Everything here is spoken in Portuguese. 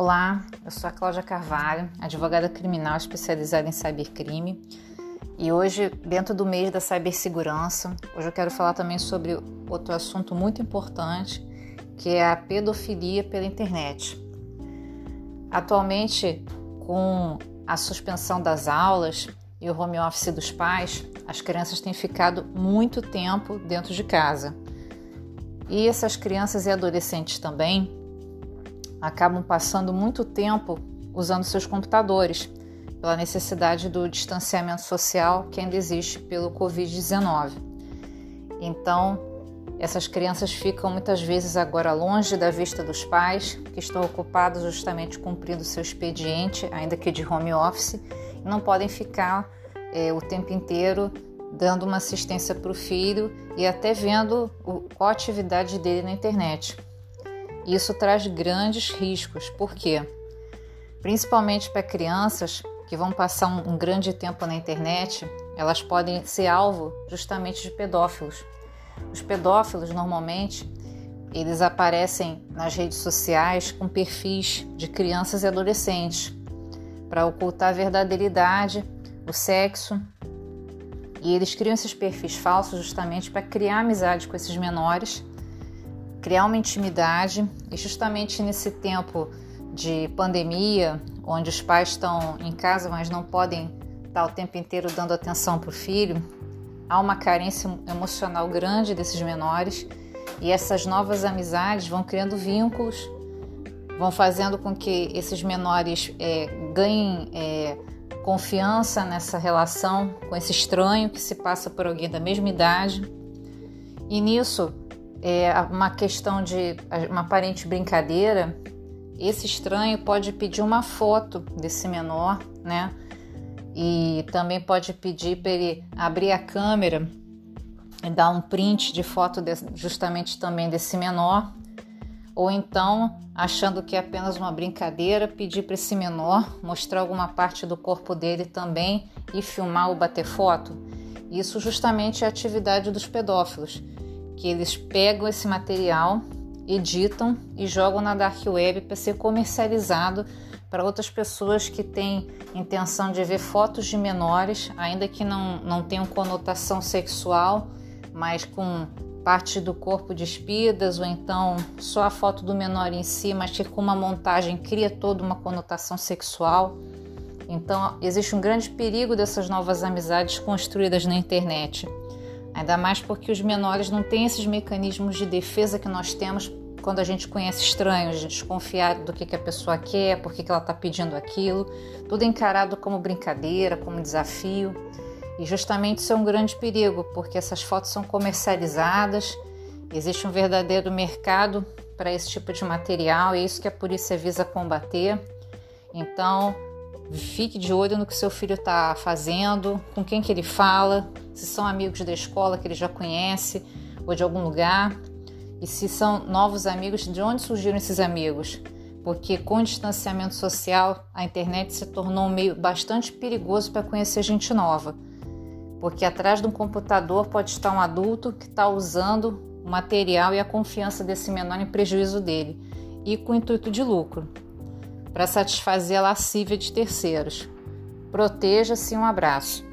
Olá, eu sou a Cláudia Carvalho, advogada criminal especializada em cybercrime. E hoje, dentro do mês da cibersegurança, hoje eu quero falar também sobre outro assunto muito importante, que é a pedofilia pela internet. Atualmente, com a suspensão das aulas e o home office dos pais, as crianças têm ficado muito tempo dentro de casa. E essas crianças e adolescentes também acabam passando muito tempo usando seus computadores, pela necessidade do distanciamento social que ainda existe pelo Covid-19. Então, essas crianças ficam muitas vezes agora longe da vista dos pais, que estão ocupados justamente cumprindo seu expediente, ainda que de home office, e não podem ficar é, o tempo inteiro dando uma assistência para o filho e até vendo o, qual a atividade dele na internet. Isso traz grandes riscos, por quê? Principalmente para crianças que vão passar um, grande tempo na internet, elas podem ser alvo justamente de pedófilos. Os pedófilos normalmente eles aparecem nas redes sociais com perfis de crianças e adolescentes para ocultar a verdadeira idade, o sexo. E eles criam esses perfis falsos justamente para criar amizade com esses menores criar uma intimidade e justamente nesse tempo de pandemia, onde os pais estão em casa, mas não podem estar o tempo inteiro dando atenção para o filho, há uma carência emocional grande desses menores e essas novas amizades vão criando vínculos, vão fazendo com que esses menores é, ganhem é, confiança nessa relação com esse estranho que se passa por alguém da mesma idade. E nisso é, uma questão de uma aparente brincadeira, esse estranho pode pedir uma foto desse menor, né? E também pode pedir para ele abrir a câmera e dar um print de foto de, justamente também desse menor. Ou então, achando que é apenas uma brincadeira, pedir para esse menor mostrar alguma parte do corpo dele também e filmar ou bater foto. Isso justamente é a atividade dos pedófilos que eles pegam esse material, editam e jogam na dark web para ser comercializado para outras pessoas que têm intenção de ver fotos de menores, ainda que não, não tenham conotação sexual, mas com parte do corpo despidas, ou então só a foto do menor em si, mas que com uma montagem cria toda uma conotação sexual. Então, existe um grande perigo dessas novas amizades construídas na internet. Ainda mais porque os menores não têm esses mecanismos de defesa que nós temos quando a gente conhece estranhos, de desconfiar do que, que a pessoa quer, por que, que ela está pedindo aquilo. Tudo encarado como brincadeira, como desafio. E justamente isso é um grande perigo, porque essas fotos são comercializadas, existe um verdadeiro mercado para esse tipo de material, e é isso que a polícia visa combater. Então, Fique de olho no que seu filho está fazendo, com quem que ele fala, se são amigos da escola que ele já conhece ou de algum lugar, e se são novos amigos, de onde surgiram esses amigos. Porque com o distanciamento social, a internet se tornou um meio bastante perigoso para conhecer gente nova. Porque atrás de um computador pode estar um adulto que está usando o material e a confiança desse menor em prejuízo dele, e com o intuito de lucro para satisfazer a lascívia de terceiros. Proteja-se um abraço.